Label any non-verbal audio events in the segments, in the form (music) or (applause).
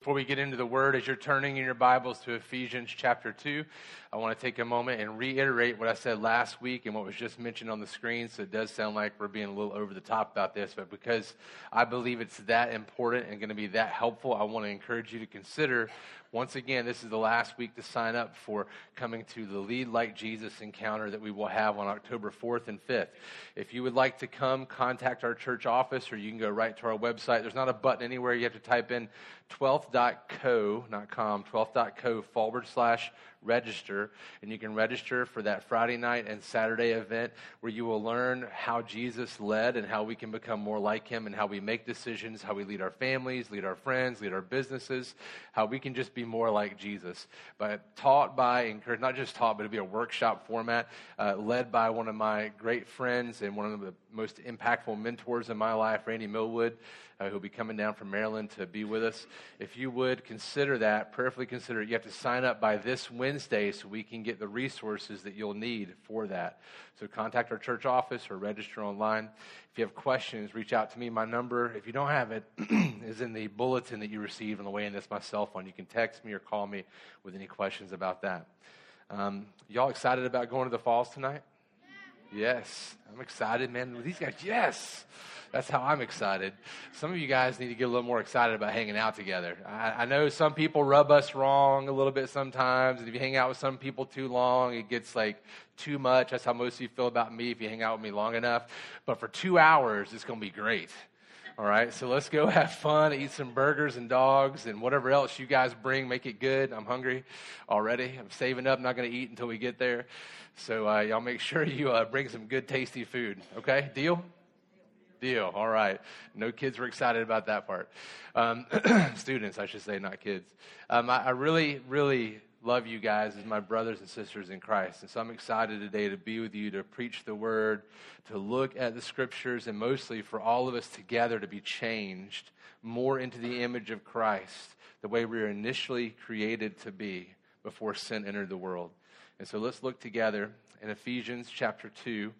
Before we get into the word, as you're turning in your Bibles to Ephesians chapter 2, I want to take a moment and reiterate what I said last week and what was just mentioned on the screen. So it does sound like we're being a little over the top about this, but because I believe it's that important and going to be that helpful, I want to encourage you to consider once again, this is the last week to sign up for coming to the Lead Like Jesus encounter that we will have on October 4th and 5th. If you would like to come, contact our church office or you can go right to our website. There's not a button anywhere. You have to type in 12th.co, not com, 12th.co forward slash register. And you can register for that Friday night and Saturday event where you will learn how Jesus led and how we can become more like him and how we make decisions, how we lead our families, lead our friends, lead our businesses, how we can just be more like Jesus. But taught by, encouraged, not just taught, but it'll be a workshop format uh, led by one of my great friends and one of the most impactful mentors in my life, Randy Millwood uh, who'll be coming down from Maryland to be with us. If you would consider that, prayerfully consider it, you have to sign up by this Wednesday so we can get the resources that you'll need for that. So contact our church office or register online. If you have questions, reach out to me. My number, if you don't have it, (clears throat) is in the bulletin that you receive on the way in. That's my cell phone. You can text me or call me with any questions about that. Um, y'all excited about going to the falls tonight? Yes, I'm excited, man. These guys, yes. That's how I'm excited. Some of you guys need to get a little more excited about hanging out together. I, I know some people rub us wrong a little bit sometimes. And if you hang out with some people too long, it gets like too much. That's how most of you feel about me if you hang out with me long enough. But for two hours, it's going to be great. All right, so let's go (laughs) have fun, eat some burgers and dogs and whatever else you guys bring. Make it good. I'm hungry already. I'm saving up. Not going to eat until we get there. So uh, y'all make (laughs) sure you uh, bring some good, tasty food. Okay, deal? Deal. All right. No kids were excited about that part. Um, (clears throat) students, I should say, not kids. Um, I, I, really, really love you guys as my brothers and sisters in Christ. And so I'm excited today to be with you, to preach the word, to look at the scriptures, and mostly for all of us together to be changed more into the image of Christ, the way we were initially created to be before sin entered the world. And so let's look together in Ephesians chapter 2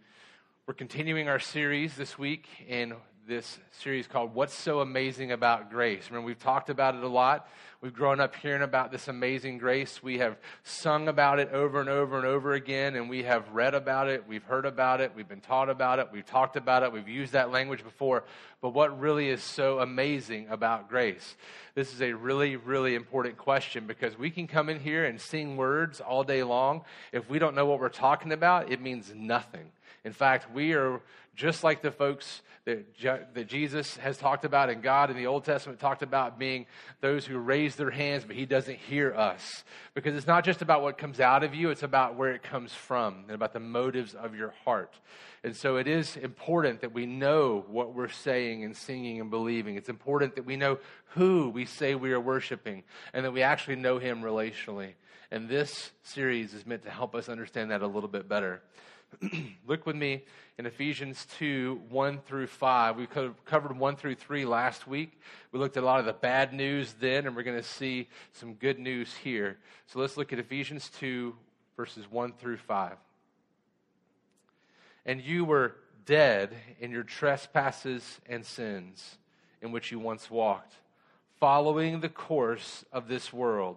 we're continuing our series this week in this series called What's So Amazing About Grace. Remember, we've talked about it a lot. We've grown up hearing about this amazing grace. We have sung about it over and over and over again, and we have read about it. We've heard about it. We've been taught about it. We've talked about it. We've used that language before. But what really is so amazing about grace? This is a really, really important question because we can come in here and sing words all day long. If we don't know what we're talking about, it means nothing. In fact, we are just like the folks that, that Jesus has talked about and God in the Old Testament talked about being those who raise their hands, but He doesn't hear us. Because it's not just about what comes out of you, it's about where it comes from and about the motives of your heart. And so it is important that we know what we're saying and singing and believing. It's important that we know who we say we are worshiping and that we actually know Him relationally. And this series is meant to help us understand that a little bit better. (clears throat) Look with me in Ephesians 2 1 through 5. We covered 1 through 3 last week. We looked at a lot of the bad news then, and we're going to see some good news here. So let's look at Ephesians 2, verses 1 through 5. And you were dead in your trespasses and sins in which you once walked, following the course of this world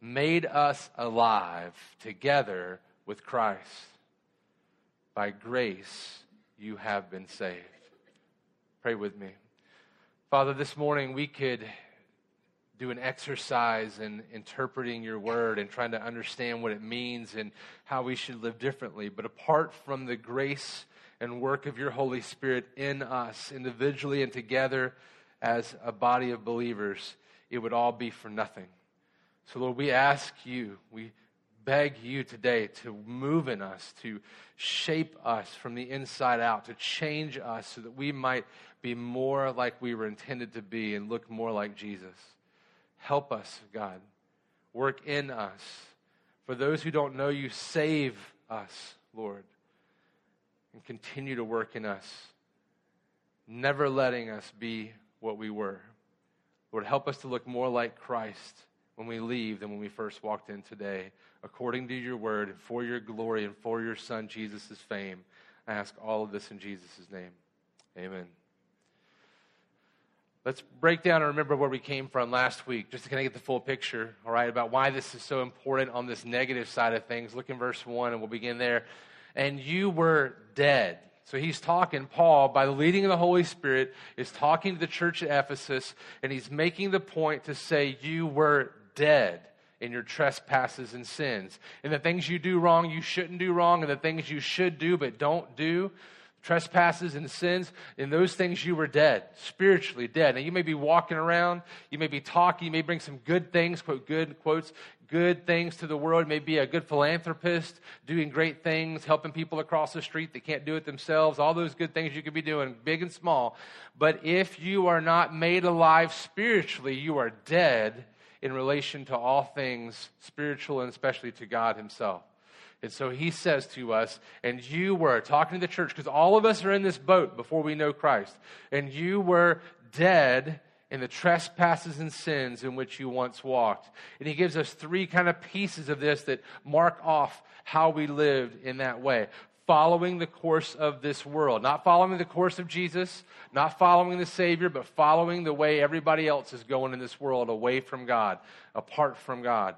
made us alive together with Christ. By grace, you have been saved. Pray with me. Father, this morning we could do an exercise in interpreting your word and trying to understand what it means and how we should live differently. But apart from the grace and work of your Holy Spirit in us, individually and together as a body of believers, it would all be for nothing. So, Lord, we ask you, we beg you today to move in us, to shape us from the inside out, to change us so that we might be more like we were intended to be and look more like Jesus. Help us, God. Work in us. For those who don't know you, save us, Lord. And continue to work in us, never letting us be what we were. Lord, help us to look more like Christ when we leave than when we first walked in today, according to your word, and for your glory and for your Son, Jesus' fame. I ask all of this in Jesus' name. Amen. Let's break down and remember where we came from last week, just to kind of get the full picture, all right, about why this is so important on this negative side of things. Look in verse 1, and we'll begin there. And you were dead. So he's talking, Paul, by the leading of the Holy Spirit, is talking to the church at Ephesus, and he's making the point to say, You were dead in your trespasses and sins. And the things you do wrong, you shouldn't do wrong, and the things you should do but don't do, trespasses and sins, in those things you were dead, spiritually dead. Now you may be walking around, you may be talking, you may bring some good things, quote good quotes, good things to the world, you may be a good philanthropist, doing great things, helping people across the street that can't do it themselves, all those good things you could be doing, big and small. But if you are not made alive spiritually, you are dead in relation to all things spiritual and especially to God Himself. And so he says to us, and you were talking to the church, because all of us are in this boat before we know Christ, and you were dead in the trespasses and sins in which you once walked. And he gives us three kind of pieces of this that mark off how we lived in that way following the course of this world. Not following the course of Jesus, not following the Savior, but following the way everybody else is going in this world, away from God, apart from God.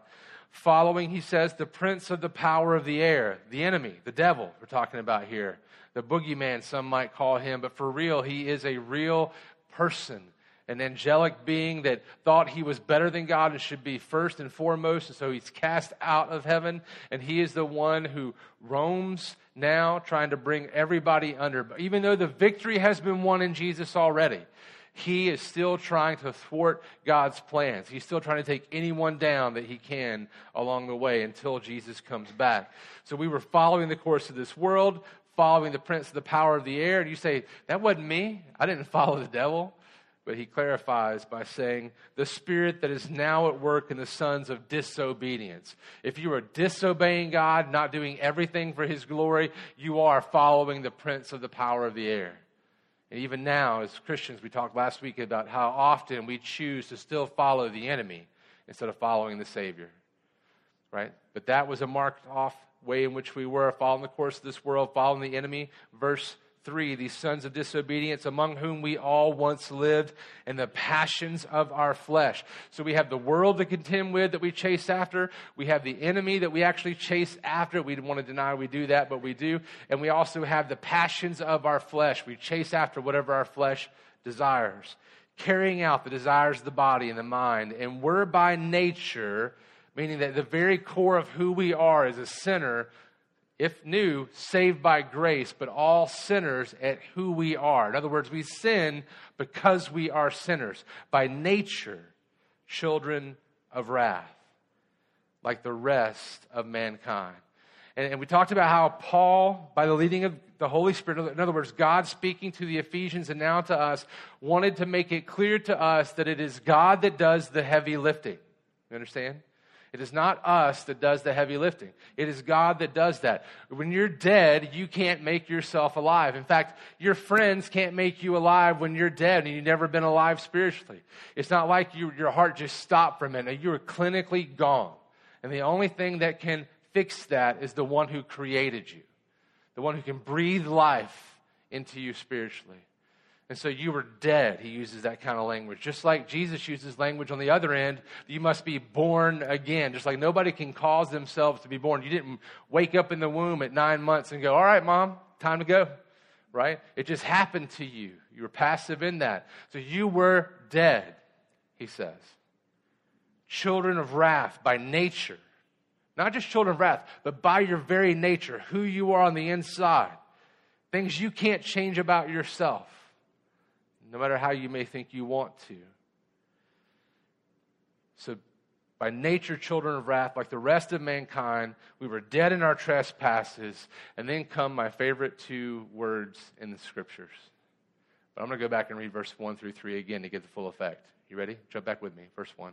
Following, he says, the prince of the power of the air, the enemy, the devil, we're talking about here. The boogeyman, some might call him, but for real, he is a real person an angelic being that thought he was better than God and should be first and foremost. And so he's cast out of heaven. And he is the one who roams now, trying to bring everybody under. But even though the victory has been won in Jesus already, he is still trying to thwart God's plans. He's still trying to take anyone down that he can along the way until Jesus comes back. So we were following the course of this world, following the prince of the power of the air. And you say, that wasn't me. I didn't follow the devil. But he clarifies by saying, the spirit that is now at work in the sons of disobedience. If you are disobeying God, not doing everything for his glory, you are following the prince of the power of the air. And even now, as Christians, we talked last week about how often we choose to still follow the enemy instead of following the Savior. Right? But that was a marked off way in which we were following the course of this world, following the enemy. Verse 3 these sons of disobedience among whom we all once lived in the passions of our flesh. So we have the world to contend with that we chase after. We have the enemy that we actually chase after. We want to deny we do that but we do. And we also have the passions of our flesh. We chase after whatever our flesh desires carrying out the desires of the body and the mind. And we're by nature meaning that the very core of who we are as a sinner if new, saved by grace, but all sinners at who we are. In other words, we sin because we are sinners. By nature, children of wrath, like the rest of mankind. And, and, we talked about how Paul, by the leading of the Holy Spirit, in other words, God speaking to the Ephesians and now to us, wanted to make it clear to us that it is God that does the heavy lifting. You understand? It is not us that does the heavy lifting. It is God that does that. When you're dead, you can't make yourself alive. In fact, your friends can't make you alive when you're dead and you've never been alive spiritually. It's not like you, your heart just stopped for a minute. You are clinically gone. And the only thing that can fix that is the one who created you, the one who can breathe life into you spiritually. And so you were dead. He uses that kind of language. Just like Jesus uses language on the other end, you must be born again. Just like nobody can cause themselves to be born. You didn't wake up in the womb at nine months and go, All right, mom, time to go. Right? It just happened to you. You were passive in that. So you were dead, he says. Children of wrath by nature. Not just children of wrath, but by your very nature, who you are on the inside. Things you can't change about yourself no matter how you may think you want to. So, by nature, children of wrath, like the rest of mankind, we were dead in our trespasses. And then come my favorite two words in the scriptures. But I'm going to go back and read verse 1 through 3 again to get the full effect. You ready? Jump back with me. Verse 1.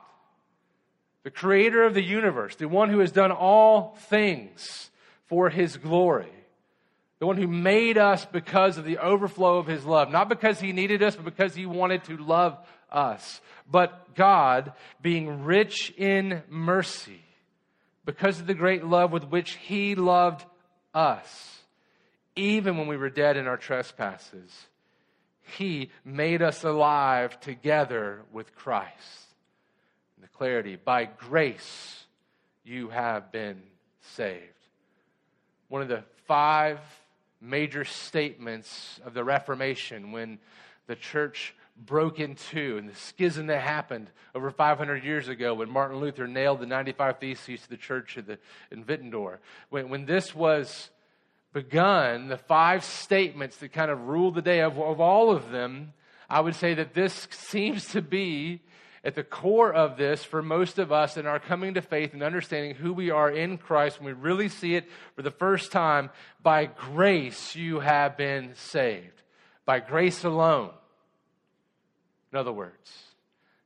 the creator of the universe, the one who has done all things for his glory, the one who made us because of the overflow of his love, not because he needed us, but because he wanted to love us. But God, being rich in mercy, because of the great love with which he loved us, even when we were dead in our trespasses, he made us alive together with Christ the clarity. By grace, you have been saved. One of the five major statements of the Reformation when the church broke in two and the schism that happened over 500 years ago when Martin Luther nailed the 95 Theses to the church the, in Wittenberg. When, when this was begun, the five statements that kind of ruled the day of, of all of them, I would say that this seems to be at the core of this for most of us in our coming to faith and understanding who we are in Christ, when we really see it for the first time, by grace you have been saved. By grace alone. In other words,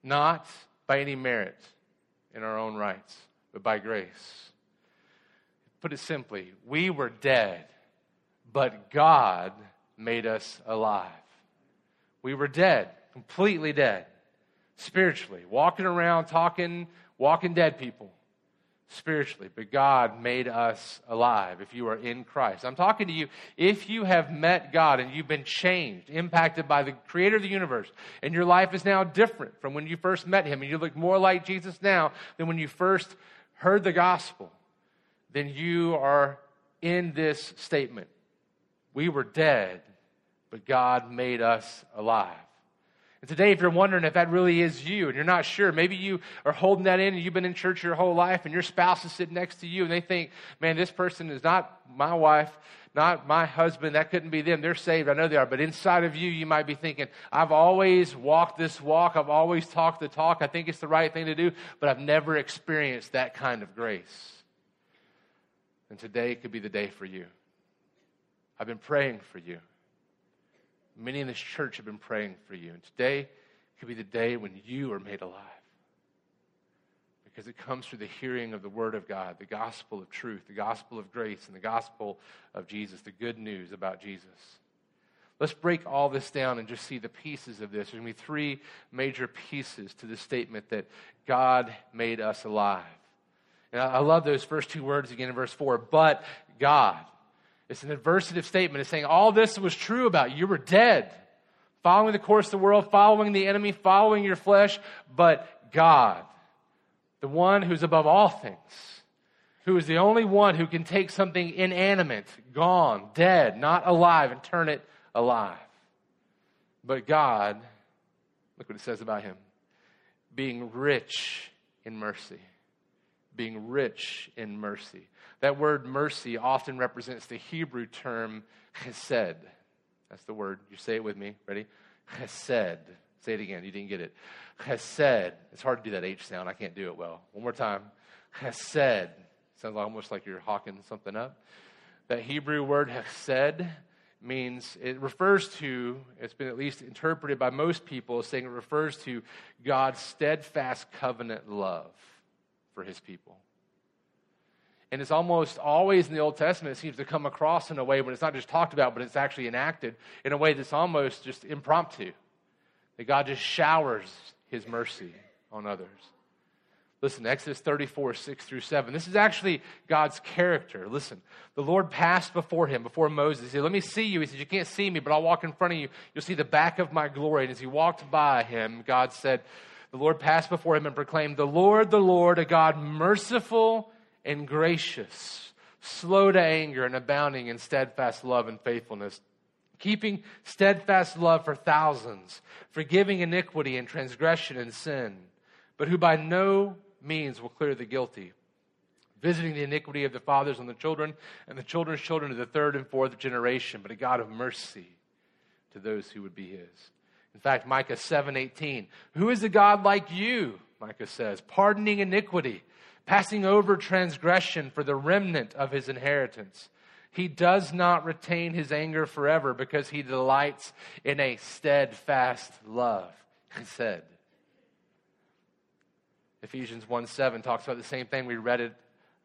not by any merit in our own rights, but by grace. Put it simply, we were dead, but God made us alive. We were dead, completely dead spiritually, walking around talking, walking dead people spiritually, but God made us alive if you are in Christ. I'm talking to you if you have met God and you've been changed, impacted by the creator of the universe, and your life is now different from when you first met him and you look more like Jesus now than when you first heard the gospel, then you are in this statement. We were dead, but God made us alive. And today, if you're wondering if that really is you and you're not sure, maybe you are holding that in and you've been in church your whole life and your spouse is sitting next to you and they think, man, this person is not my wife, not my husband. That couldn't be them. They're saved. I know they are. But inside of you, you might be thinking, I've always walked this walk. I've always talked the talk. I think it's the right thing to do, but I've never experienced that kind of grace. And today could be the day for you. I've been praying for you. Many in this church have been praying for you. And today could be the day when you are made alive. Because it comes through the hearing of the Word of God, the gospel of truth, the gospel of grace, and the gospel of Jesus, the good news about Jesus. Let's break all this down and just see the pieces of this. There's going to be three major pieces to the statement that God made us alive. And I love those first two words again in verse 4 but God. It's an adversative statement. It's saying all this was true about you. You were dead, following the course of the world, following the enemy, following your flesh, but God, the one who's above all things, who is the only one who can take something inanimate, gone, dead, not alive, and turn it alive. But God, look what it says about him being rich in mercy. Being rich in mercy. That word mercy often represents the Hebrew term chesed. That's the word. You say it with me. Ready? Chesed. Say it again. You didn't get it. Chesed. It's hard to do that H sound. I can't do it well. One more time. Chesed. Sounds almost like you're hawking something up. That Hebrew word chesed means it refers to, it's been at least interpreted by most people as saying it refers to God's steadfast covenant love for his people. And it's almost always in the Old Testament, it seems to come across in a way when it's not just talked about, but it's actually enacted in a way that's almost just impromptu. That God just showers his mercy on others. Listen, Exodus 34, 6 through 7. This is actually God's character. Listen, the Lord passed before him, before Moses. He said, Let me see you. He said, You can't see me, but I'll walk in front of you. You'll see the back of my glory. And as he walked by him, God said, The Lord passed before him and proclaimed, The Lord, the Lord, a God merciful and gracious, slow to anger, and abounding in steadfast love and faithfulness, keeping steadfast love for thousands, forgiving iniquity and transgression and sin, but who by no means will clear the guilty, visiting the iniquity of the fathers on the children and the children's children to the third and fourth generation, but a God of mercy to those who would be his. In fact, Micah 7:18, who is a God like you? Micah says, pardoning iniquity, passing over transgression for the remnant of his inheritance. He does not retain his anger forever because he delights in a steadfast love. He said. Ephesians 1 7 talks about the same thing. We read it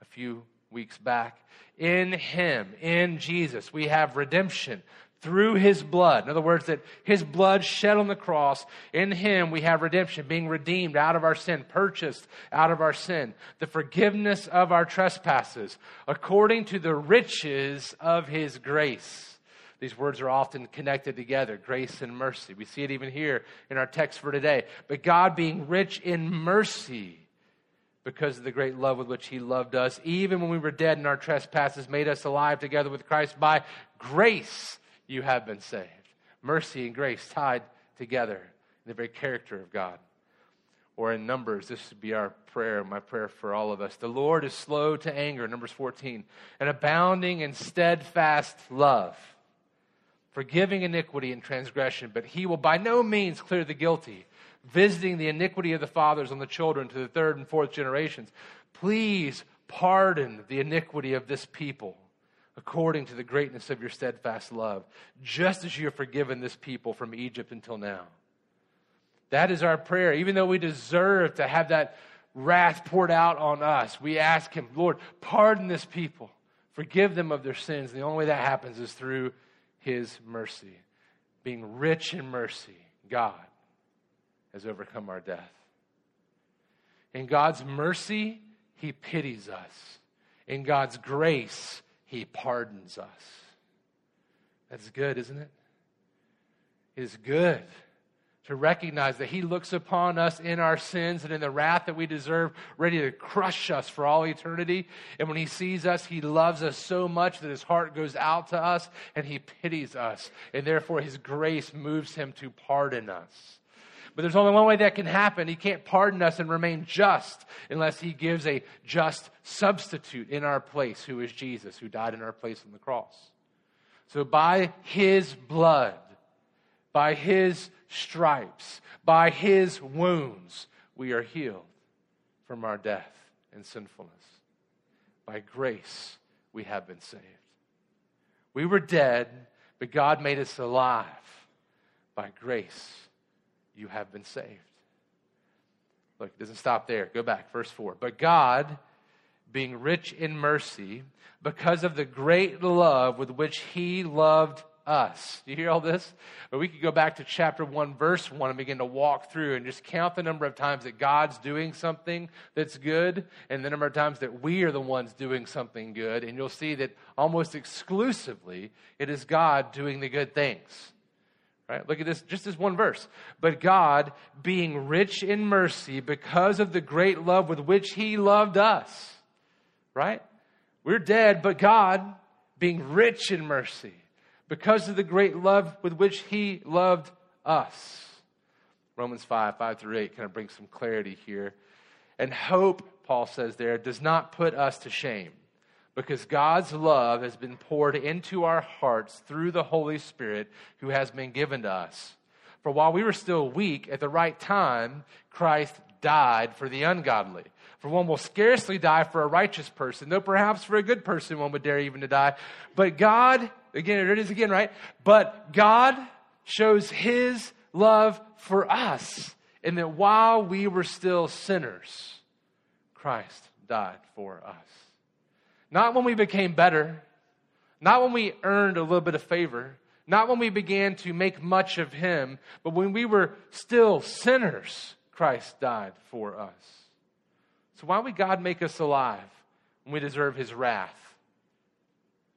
a few weeks back. In him, in Jesus, we have redemption through his blood. In other words, that his blood shed on the cross, in him we have redemption, being redeemed out of our sin, purchased out of our sin, the forgiveness of our trespasses, according to the riches of his grace. These words are often connected together grace and mercy. We see it even here in our text for today. But God, being rich in mercy, because of the great love with which he loved us, even when we were dead in our trespasses, made us alive together with Christ by grace you have been saved. Mercy and grace tied together in the very character of God. Or in Numbers, this would be our prayer, my prayer for all of us. The Lord is slow to anger, Numbers 14, and abounding in steadfast love, forgiving iniquity and transgression, but he will by no means clear the guilty, visiting the iniquity of the fathers on the children to the third and fourth generations. Please pardon the iniquity of this people according to the greatness of your steadfast love, just as you have forgiven this people from Egypt until now. That is our prayer. Even though we deserve to have that wrath poured out on us, we ask Him, Lord, pardon this people, forgive them of their sins. The only way that happens is through His mercy. Being rich in mercy, God has overcome our death. In God's mercy, He pities us. In God's grace, he pardons us. That's good, isn't it? It is good to recognize that He looks upon us in our sins and in the wrath that we deserve, ready to crush us for all eternity. And when He sees us, He loves us so much that His heart goes out to us and He pities us. And therefore, His grace moves Him to pardon us. But there's only one way that can happen. He can't pardon us and remain just unless he gives a just substitute in our place, who is Jesus, who died in our place on the cross. So by his blood, by his stripes, by his wounds, we are healed from our death and sinfulness. By grace, we have been saved. We were dead, but God made us alive by grace you have been saved. Look, it doesn't stop there. Go back, verse 4. But God, being rich in mercy, because of the great love with which he loved us. Do you hear all this? But we could go back to chapter 1, verse 1, and begin to walk through and just count the number of times that God's doing something that's good and the number of times that we are the ones doing something good. And you'll see that almost exclusively it is God doing the good things. Right? Look at this, just this one verse. But God, being rich in mercy because of the great love with which He loved us, right? We're dead, but God, being rich in mercy because of the great love with which He loved us. Romans 5, 5 through 8 kind of brings some clarity here. And hope, Paul says there, does not put us to shame because God's love has been poured into our hearts through the Holy Spirit who has been given to us. For while we were still weak, at the right time, Christ died for the ungodly. For one will scarcely die for a righteous person, though perhaps for a good person one would dare even to die. But God, again, it is again, right? But God shows his love for us in that while we were still sinners, Christ died for us. Not when we became better, not when we earned a little bit of favor, not when we began to make much of Him, but when we were still sinners, Christ died for us. So, why would God make us alive when we deserve His wrath?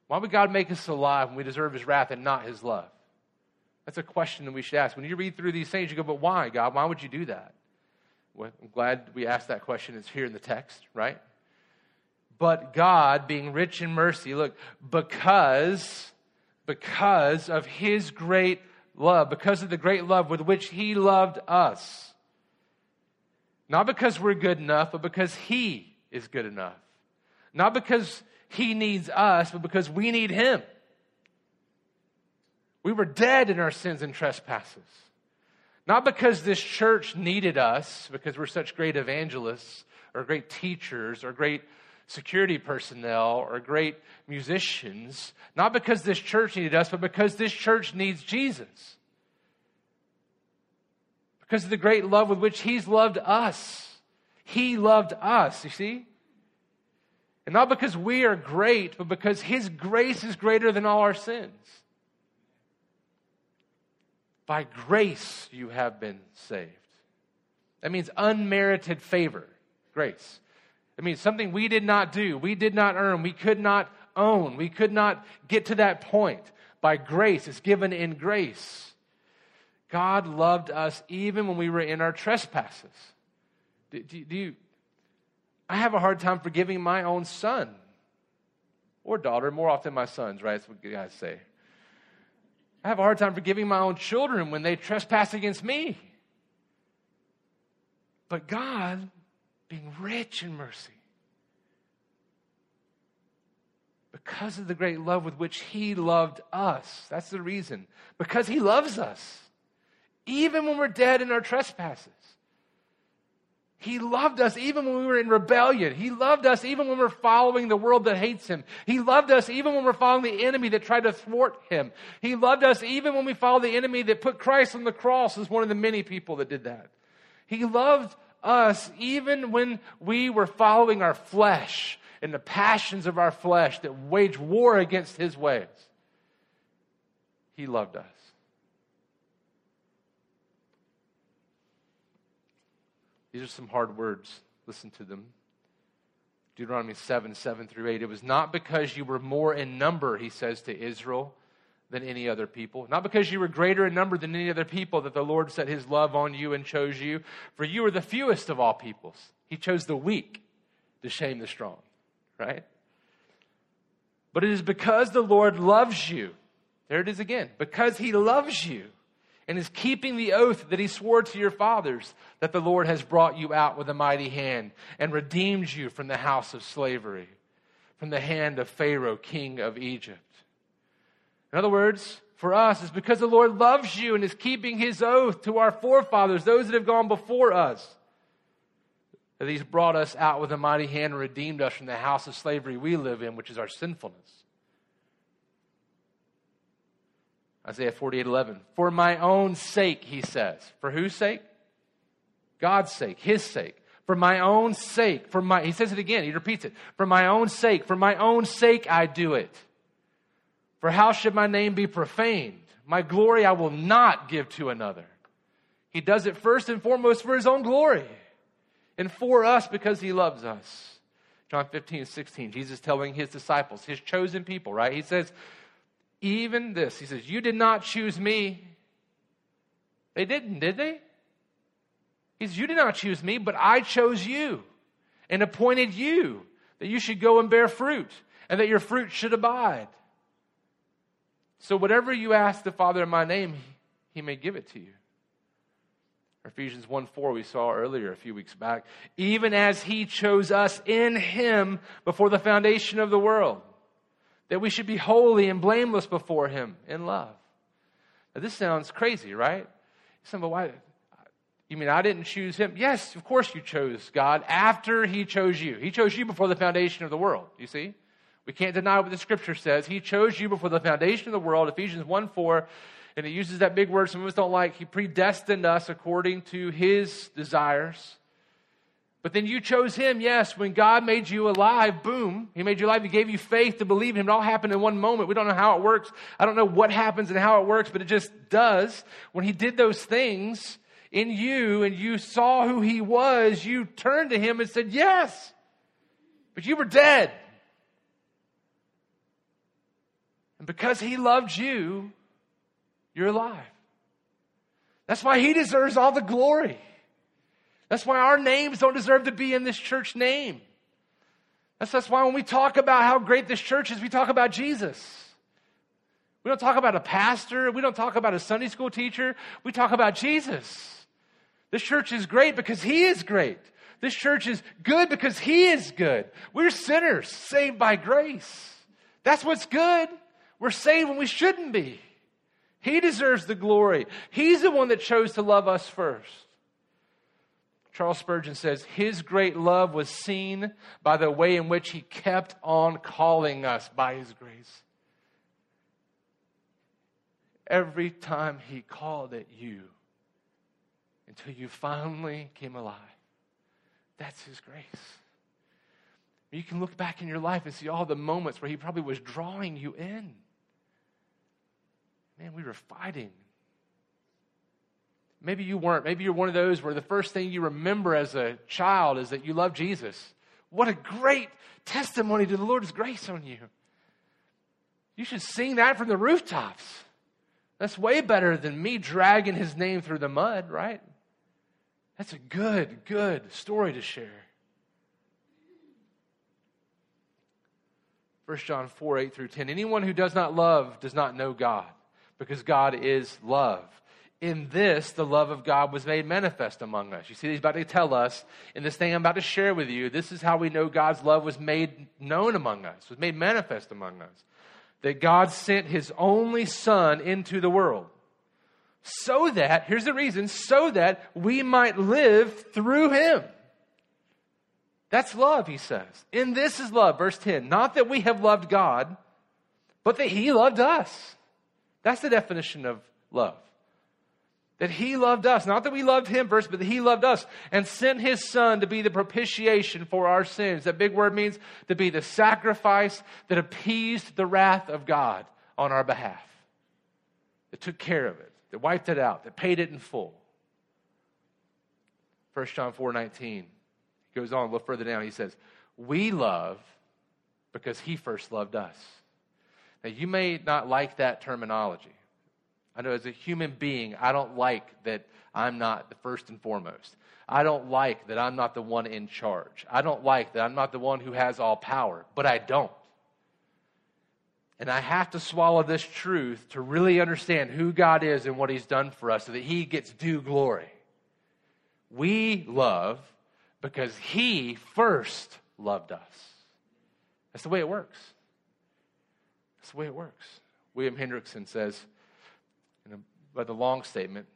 Why would God make us alive when we deserve His wrath and not His love? That's a question that we should ask. When you read through these things, you go, but why, God? Why would you do that? Well, I'm glad we asked that question. It's here in the text, right? But God, being rich in mercy, look, because, because of his great love, because of the great love with which he loved us, Not because we're good enough, but because He is good enough. Not because He needs us, but because we need Him. We were dead in our sins and trespasses. Not because this church needed us, because we're such great evangelists or great teachers or great security personnel or great musicians. Not because this church needed us, but because this church needs Jesus. Because of the great love with which He's loved us. He loved us, you see? And not because we are great, but because His grace is greater than all our sins. By grace you have been saved. That means unmerited favor, grace. It means something we did not do, we did not earn, we could not own, we could not get to that point. By grace, it's given in grace. God loved us even when we were in our trespasses. Do, do, do you, I have a hard time forgiving my own son or daughter, more often my sons, right? That's what guys say. I have a hard time forgiving my own children when they trespass against me. But God, being rich in mercy, because of the great love with which He loved us, that's the reason. Because He loves us, even when we're dead in our trespasses. He loved us even when we were in rebellion. He loved us even when we're following the world that hates him. He loved us even when we're following the enemy that tried to thwart him. He loved us even when we follow the enemy that put Christ on the cross as one of the many people that did that. He loved us even when we were following our flesh and the passions of our flesh that wage war against his ways. He loved us. These are some hard words. Listen to them. Deuteronomy 7 7 through 8. It was not because you were more in number, he says to Israel, than any other people. Not because you were greater in number than any other people that the Lord set his love on you and chose you. For you are the fewest of all peoples. He chose the weak to shame the strong, right? But it is because the Lord loves you. There it is again. Because he loves you and is keeping the oath that he swore to your fathers that the Lord has brought you out with a mighty hand and redeemed you from the house of slavery, from the hand of Pharaoh, king of Egypt. In other words, for us, it's because the Lord loves you and is keeping his oath to our forefathers, those that have gone before us, that he's brought us out with a mighty hand and redeemed us from the house of slavery we live in, which is our sinfulness. Isaiah 48 11. For my own sake, he says. For whose sake? God's sake, his sake. For my own sake, for my, he says it again, he repeats it. For my own sake, for my own sake I do it. For how should my name be profaned? My glory I will not give to another. He does it first and foremost for his own glory and for us because he loves us. John 15, 16, Jesus telling his disciples, his chosen people, right? He says, even this. He says, You did not choose me. They didn't, did they? He says, You did not choose me, but I chose you and appointed you that you should go and bear fruit and that your fruit should abide. So, whatever you ask the Father in my name, he may give it to you. Ephesians 1 4, we saw earlier a few weeks back. Even as he chose us in him before the foundation of the world that we should be holy and blameless before Him in love. Now, this sounds crazy, right? Some, but why? You mean I didn't choose Him? Yes, of course you chose God after He chose you. He chose you before the foundation of the world, you see? We can't deny what the Scripture says. He chose you before the foundation of the world, Ephesians 1 4. And it uses that big word some of us don't like. He predestined us according to His desires but then you chose him, yes, when God made you alive, boom, he made you alive. He gave you faith to believe him. It all happened in one moment. We don't know how it works. I don't know what happens and how it works, but it just does. When he did those things in you and you saw who he was, you turned to him and said, yes. But you were dead. And because he loved you, you're alive. That's why he deserves all the glory. That's why our names don't deserve to be in this church name. That's, that's why when we talk about how great this church is, we talk about Jesus. We don't talk about a pastor. We don't talk about a Sunday school teacher. We talk about Jesus. This church is great because He is great. This church is good because He is good. We're sinners saved by grace. That's what's good. We're saved when we shouldn't be. He deserves the glory. He's the one that chose to love us first. Charles Spurgeon says, His great love was seen by the way in which He kept on calling us by His grace. Every time He called at you until you finally came alive, that's His grace. You can look back in your life and see all the moments where He probably was drawing you in. Man, we were fighting. Maybe you weren't. Maybe you're one of those where the first thing you remember as a child is that you love Jesus. What a great testimony to the Lord's grace on you. You should sing that from the rooftops. That's way better than me dragging his name through the mud, right? That's a good, good story to share. 1 John 4 8 through 10. Anyone who does not love does not know God because God is love. In this, the love of God was made manifest among us. You see, he's about to tell us in this thing I'm about to share with you, this is how we know God's love was made known among us, was made manifest among us. That God sent his only Son into the world so that, here's the reason, so that we might live through him. That's love, he says. In this is love, verse 10. Not that we have loved God, but that he loved us that's the definition of love. That he loved us, not that we loved him first, but that he loved us and sent his son to be the propitiation for our sins. That big word means to be the sacrifice that appeased the wrath of God on our behalf. That took care of it, that wiped it out, that paid it in full. 1 John 4 19. He goes on a little further down. He says, We love because he first loved us. Now, you may not like that terminology. I know as a human being, I don't like that I'm not the first and foremost. I don't like that I'm not the one in charge. I don't like that I'm not the one who has all power, but I don't. And I have to swallow this truth to really understand who God is and what He's done for us so that He gets due glory. We love because He first loved us. That's the way it works. That's the way it works. William Hendriksen says, a, by the long statement,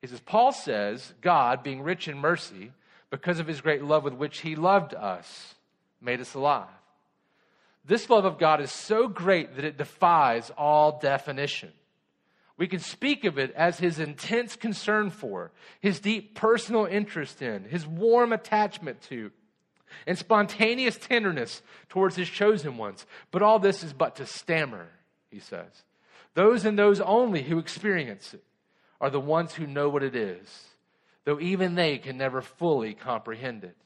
he says, Paul says, God, being rich in mercy, because of his great love with which he loved us, made us alive. This love of God is so great that it defies all definition. We can speak of it as his intense concern for, his deep personal interest in, his warm attachment to, and spontaneous tenderness towards his chosen ones. But all this is but to stammer, he says. Those and those only who experience it are the ones who know what it is, though even they can never fully comprehend it.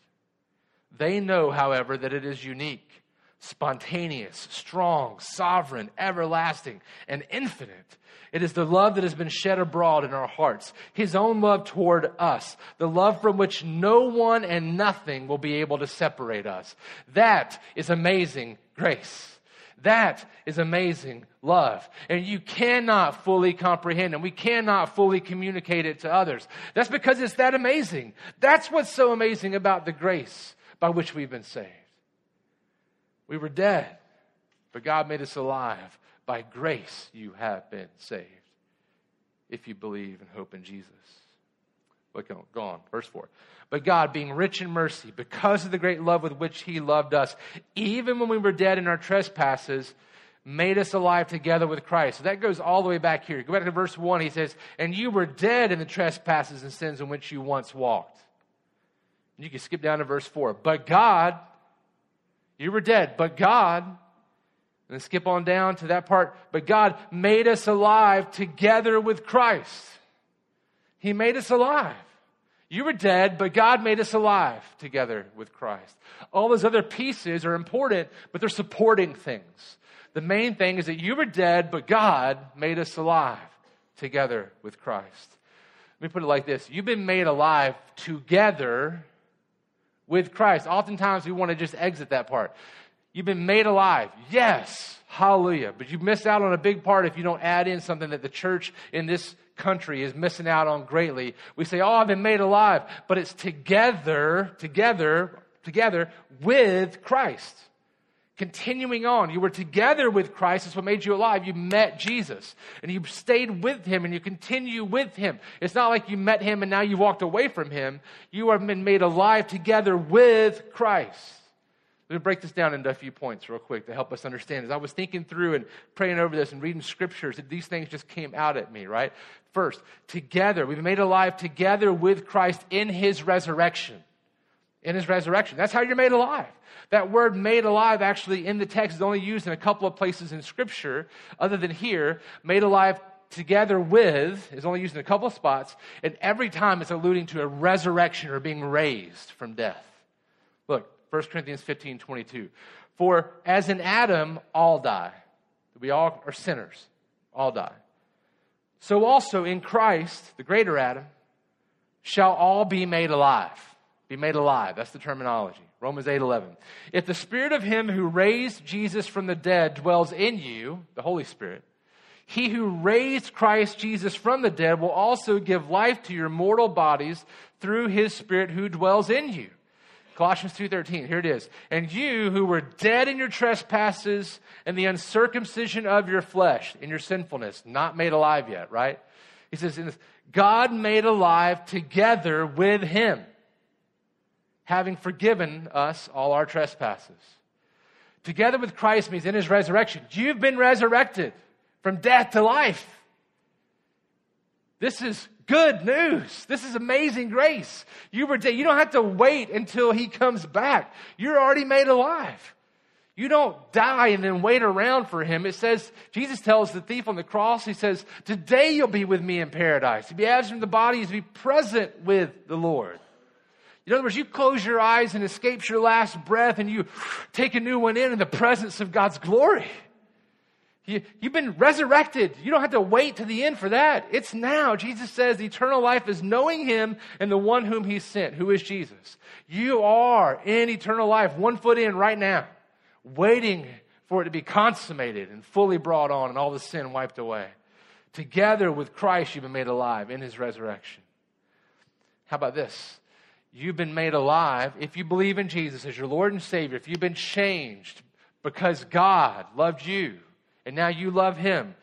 They know, however, that it is unique, spontaneous, strong, sovereign, everlasting, and infinite it is the love that has been shed abroad in our hearts, His own love toward us, the love from which no one and nothing will be able to separate us. That is amazing grace. That is amazing love. And you cannot fully comprehend and we cannot fully communicate it to others. That's because it's that amazing. That's what's so amazing about the grace by which we've been saved. We were dead, but God made us alive. By grace you have been saved if you believe and hope in Jesus. Look, go on, verse 4. But God, being rich in mercy, because of the great love with which He loved us, even when we were dead in our trespasses, made us alive together with Christ. So that goes all the way back here. Go back to verse 1. He says, And you were dead in the trespasses and sins in which you once walked. And you can skip down to verse 4. But God, you were dead, but God, and skip on down to that part. But God made us alive together with Christ. He made us alive. You were dead, but God made us alive together with Christ. All those other pieces are important, but they're supporting things. The main thing is that you were dead, but God made us alive together with Christ. Let me put it like this You've been made alive together with Christ. Oftentimes we want to just exit that part. You've been made alive. Yes. Hallelujah. But you miss out on a big part if you don't add in something that the church in this country is missing out on greatly. We say, Oh, I've been made alive. But it's together, together, together with Christ. Continuing on, you were together with Christ. That's what made you alive. You met Jesus and you stayed with him and you continue with him. It's not like you met him and now you walked away from him. You have been made alive together with Christ. Let me break this down into a few points real quick to help us understand. As I was thinking through and praying over this and reading scriptures, these things just came out at me, right? First, together, we've been made alive together with Christ in his resurrection. In his resurrection. That's how you're made alive. That word made alive actually in the text is only used in a couple of places in Scripture, other than here. Made alive together with is only used in a couple of spots, and every time it's alluding to a resurrection or being raised from death. Look, 1 Corinthians 15 22. For as in Adam, all die. We all are sinners, all die. So also in Christ, the greater Adam, shall all be made alive. Be made alive. That's the terminology. Romans 8 11. If the spirit of him who raised Jesus from the dead dwells in you, the Holy Spirit, he who raised Christ Jesus from the dead will also give life to your mortal bodies through his spirit who dwells in you. Colossians 2:13 here it is. And you who were dead in your trespasses and the uncircumcision of your flesh in your sinfulness not made alive yet, right? He says God made alive together with him having forgiven us all our trespasses. Together with Christ means in his resurrection. You've been resurrected from death to life. This is good news. This is amazing grace. You were dead. You don't have to wait until he comes back. You're already made alive. You don't die and then wait around for him. It says, Jesus tells the thief on the cross, he says, Today you'll be with me in paradise. To be absent from the body is to be present with the Lord. In other words, you close your eyes and escapes your last breath and you take a new one in in the presence of God's glory. You, have been resurrected. You don't have to wait to the end for that. It's now. Jesus says eternal life is knowing Him and the one whom He sent, who is Jesus. You are in eternal life, one foot in right now, waiting for it to be consummated and fully brought on and all the sin wiped away. Together with Christ, you've been made alive in His resurrection. How about this? You've been made alive if you believe in Jesus as your Lord and Savior, if you've been changed because God loved you and now you love Him.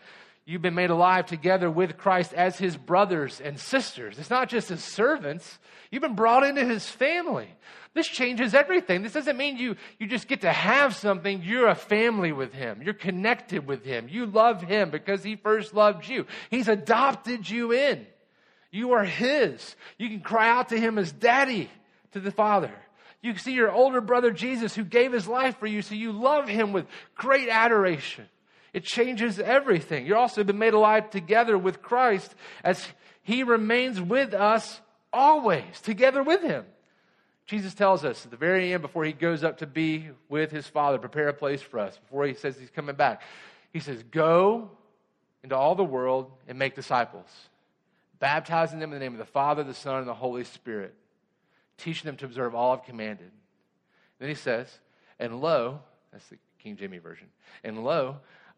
You've been made alive together with Christ as His brothers and sisters. It's not just His servants, you've been brought into His family. This changes everything. This doesn't mean you, you just get to have something. You're a family with Him. You're connected with Him. You love Him because He first loved you. He's adopted you in. You are His. You can cry out to Him as daddy to the Father. You can see your older brother Jesus who gave his life for you, so you love him with great adoration. It changes everything. You're also been made alive together with Christ as he remains with us always, together with him. Jesus tells us at the very end, before he goes up to be with his Father, prepare a place for us, before he says he's coming back, he says, Go into all the world and make disciples baptizing them in the name of the Father, the Son, and the Holy Spirit, teaching them to observe all I've commanded. Then he says, And lo, that's the King James Version, and lo,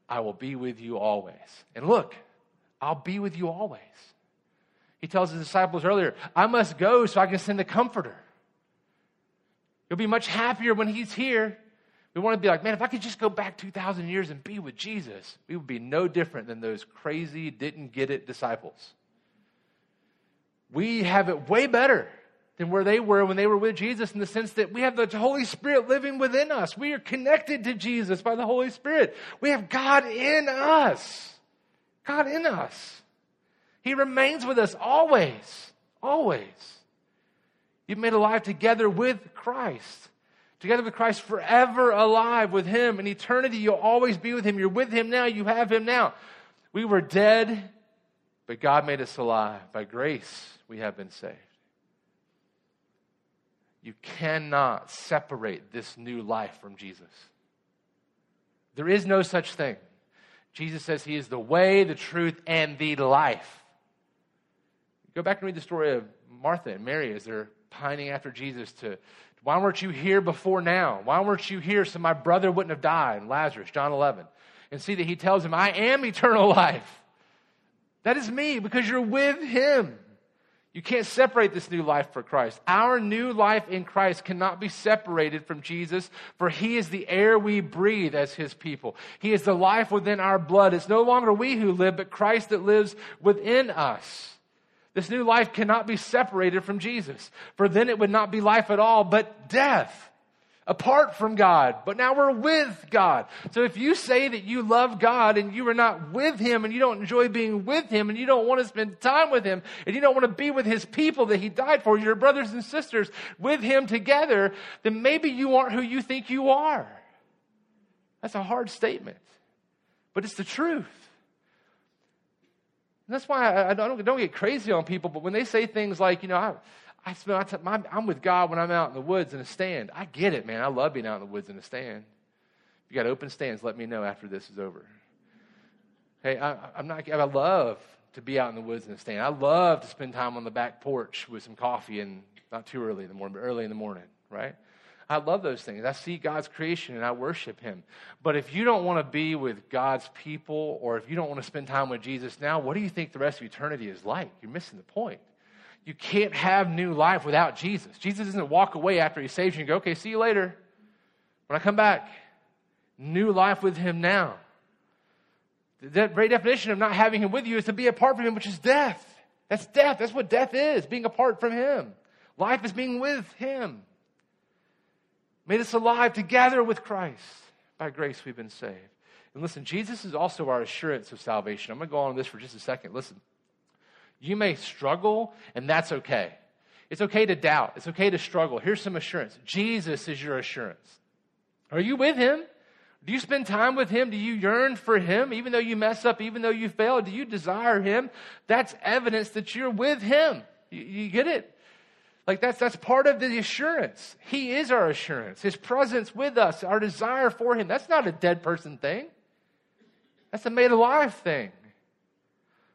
I will be with you always. And look, I'll be with you always. He tells his disciples earlier, I must go so I can send the comforter. You'll be much happier when he's here. We want to be like, man, if I could just go back 2,000 years and be with Jesus, we would be no different than those crazy, didn't get it disciples we have it way better than where they were when they were with Jesus in the sense that we have the Holy Spirit living within us. We are connected to Jesus by the Holy Spirit. We have God in us. God in us. He remains with us always. Always. You've made alive together with Christ. Together with Christ, forever alive with Him. In eternity, you'll always be with Him. You're with Him now. You have Him now. We were dead, but God made us alive by grace we have been saved. You cannot separate this new life from Jesus. There is no such thing. Jesus says he is the way, the truth, and the life. Go back and read the story of Martha and Mary as they're pining after Jesus to, why weren't you here before now? Why weren't you here so my brother wouldn't have died? Lazarus, John 11. And see that he tells him, I am eternal (laughs) life. That is me because you're with Him. You can't separate this new life for Christ. Our new life in Christ cannot be separated from Jesus, for He is the air we breathe as His people. He is the life within our blood. It's no longer we who live, but Christ that lives within us. This new life cannot be separated from Jesus, for then it would not be life at all, but death apart from God, but now we're with God. So if you say that you love God and you are not with Him and you don't enjoy being with Him and you don't want to spend time with Him and you don't want to be with His people that He died for, your brothers and sisters, with Him together, then maybe you aren't who you think you are. That's a hard statement, but it's the truth. And that's why I, I don't, don't get crazy on people, but when they say things like, you know, I, I spend my time, I'm with God when I'm out in the woods in a stand. I get it, man. I love being out in the woods in a stand. If you got open stands, let me know after this is over. Hey, I, I'm not, I love to be out in the woods in a stand. I love to spend time on the back porch with some coffee and not too early in the morning, but early in the morning, right? I love those things. I see God's creation and I worship Him. But if you don't want to be with God's people or if you don't want to spend time with Jesus now, what do you think the rest of eternity is like? You're missing the point. You can't have new life without Jesus. Jesus doesn't walk away after he saves you and go, okay, see you later. When I come back, new life with him now. The very definition of not having him with you is to be apart from him, which is death. That's death. That's what death is, being apart from him. Life is being with him. Made us alive together with Christ. By grace, we've been saved. And listen, Jesus is also our assurance of salvation. I'm going to go on this for just a second. Listen. You may struggle, and that's okay. It's okay to doubt. It's okay to struggle. Here's some assurance Jesus is your assurance. Are you with Him? Do you spend time with Him? Do you yearn for Him? Even though you mess up, even though you fail, do you desire Him? That's evidence that you're with Him. You, you get it? Like that's, that's part of the assurance. He is our assurance. His presence with us, our desire for Him. That's not a dead person thing. That's a made alive thing.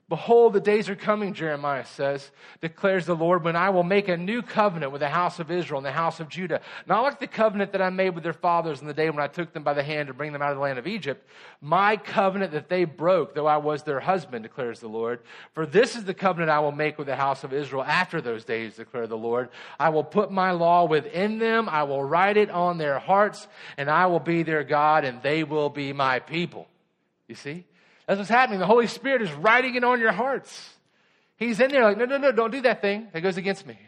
Behold, the days are coming, Jeremiah says, declares the Lord, when I will make a new covenant with the house of Israel and the house of Judah. Not like the covenant that I made with their fathers in the day when I took them by the hand to bring them out of the land of Egypt. My covenant that they broke, though I was their husband, declares the Lord. For this is the covenant I will make with the house of Israel after those days, declares the Lord. I will put my law within them. I will write it on their hearts, and I will be their God, and they will be my people. You see? That's what's happening. The Holy Spirit is writing it on your hearts. He's in there like, no, no, no, don't do that thing that goes against me.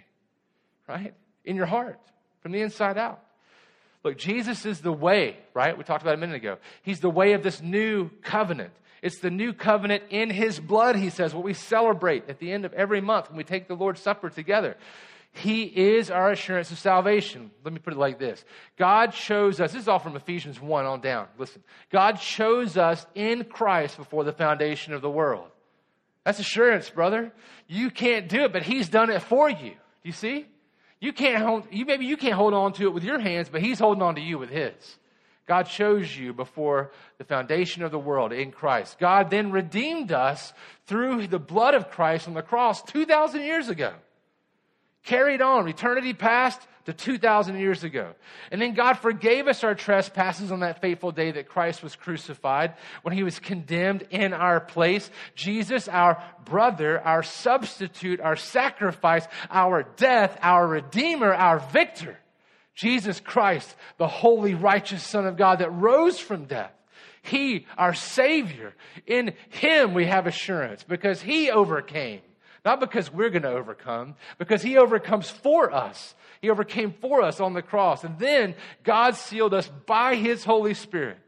Right? In your heart, from the inside out. Look, Jesus is the way, right? We talked about it a minute ago. He's the way of this new covenant. It's the new covenant in his blood, he says, what we celebrate at the end of every month when we take the Lord's Supper together. He is our assurance of salvation. Let me put it like this God chose us. This is all from Ephesians 1 on down. Listen. God chose us in Christ before the foundation of the world. That's assurance, brother. You can't do it, but He's done it for you. Do you see? You can't hold, you, maybe you can't hold on to it with your hands, but He's holding on to you with His. God chose you before the foundation of the world in Christ. God then redeemed us through the blood of Christ on the cross 2,000 years ago carried on eternity past to 2,000 years ago. And then God forgave us our trespasses on that fateful day that Christ was crucified when he was condemned in our place. Jesus, our brother, our substitute, our sacrifice, our death, our redeemer, our victor. Jesus Christ, the holy, righteous Son of God that rose from death. He, our Savior. In Him we have assurance because He overcame not because we're going to overcome, because He overcomes for us. He overcame for us on the cross. And then God sealed us by His Holy Spirit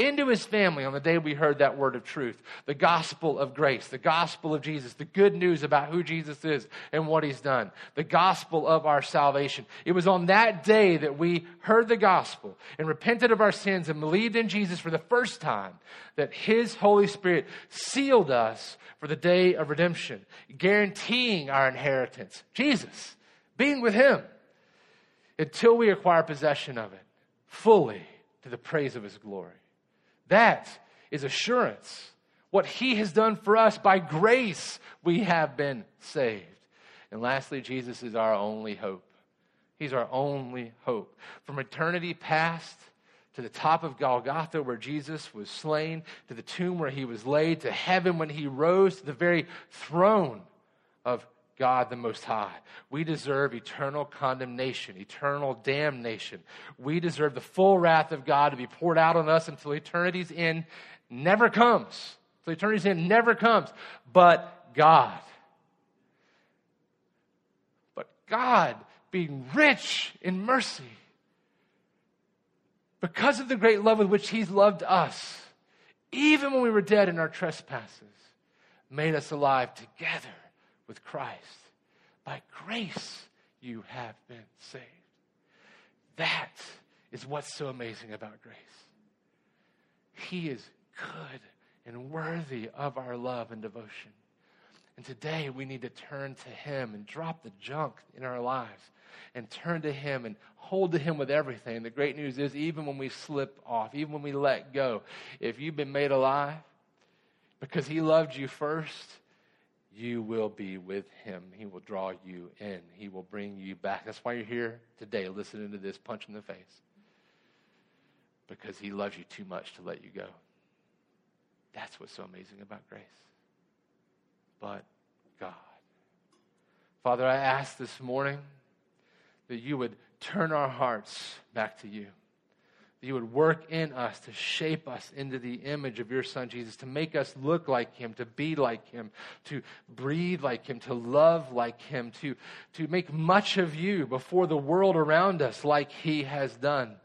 into His family on the day we heard that word of truth, the gospel of grace, the gospel of Jesus, the good news about who Jesus is and what He's done, the gospel of our salvation. It was on that day that we heard the gospel and repented of our sins and believed in Jesus for the first time that His Holy Spirit sealed us for the day of redemption, guaranteeing our inheritance. Jesus, being with Him until we acquire possession of it fully to the praise of His glory. That is assurance. What He has done for us by grace, we have been saved. And lastly, Jesus is our only hope. He's our only hope. From eternity past to the top of Golgotha where Jesus was slain, to the tomb where he was laid, to heaven when he rose, to the very throne of God the Most High. We deserve eternal condemnation, eternal damnation. We deserve the full wrath of God to be poured out on us until eternity's end never comes. Until eternity's end never comes. But God, but God being rich in mercy, because of the great love with which He's loved us, even when we were dead in our trespasses, made us alive together with Christ. By grace, you have been saved. That is what's so amazing about grace. He is good and worthy of our love and devotion. And today we need to turn to Him and drop the junk in our lives and turn to Him and hold to Him with everything. The great news is, even when we slip off, even when we let go, if you've been made alive because He loved you first, you will be with him. He will draw you in. He will bring you back. That's why you're here today listening to this punch in the face. Because he loves you too much to let you go. That's what's so amazing about grace. But God. Father, I ask this morning that you would turn our hearts back to you that you would work in us to shape us into the image of your Son, Jesus, to make us look like Him, to be like Him, to breathe like Him, to love like Him, to, to make much of you before the world around us like He has done.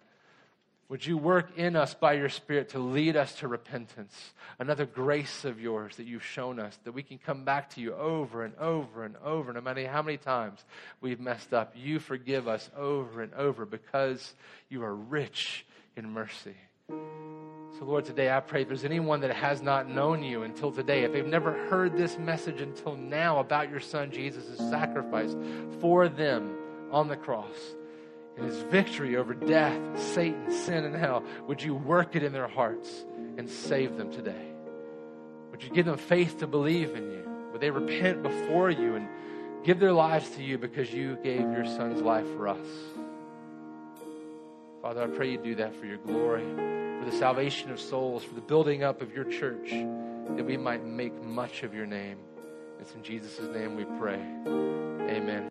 Would you work in us by your Spirit to lead us to repentance? Another grace of yours that you've shown us, that we can come back to you over and over and over, no matter how many times we've messed up. You forgive us over and over because you are rich in mercy. So, Lord, today I pray if there's anyone that has not known you until today, if they've never heard this message until now about your son Jesus' sacrifice for them on the cross and his victory over death, Satan, sin, and hell, would you work it in their hearts and save them today? Would you give them faith to believe in you? Would they repent before you and give their lives to you because you gave your son's life for us? Father, I pray you do that for your glory, for the salvation of souls, for the building up of your church, that we might make much of your name. It's in Jesus' name we pray. Amen.